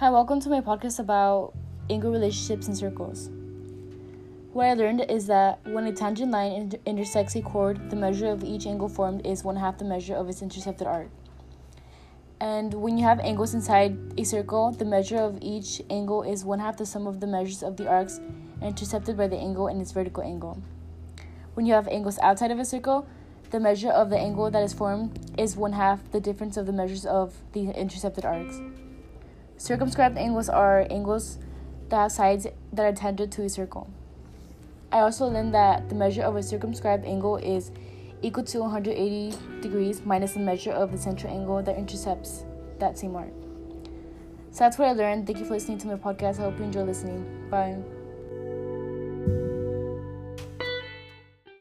Hi, welcome to my podcast about angle relationships and circles. What I learned is that when a tangent line inter- intersects a chord, the measure of each angle formed is one half the measure of its intercepted arc. And when you have angles inside a circle, the measure of each angle is one half the sum of the measures of the arcs intercepted by the angle and its vertical angle. When you have angles outside of a circle, the measure of the angle that is formed is one half the difference of the measures of the intercepted arcs. Circumscribed angles are angles that have sides that are tangent to a circle. I also learned that the measure of a circumscribed angle is equal to 180 degrees minus the measure of the central angle that intercepts that same arc. So that's what I learned. Thank you for listening to my podcast. I hope you enjoy listening. Bye.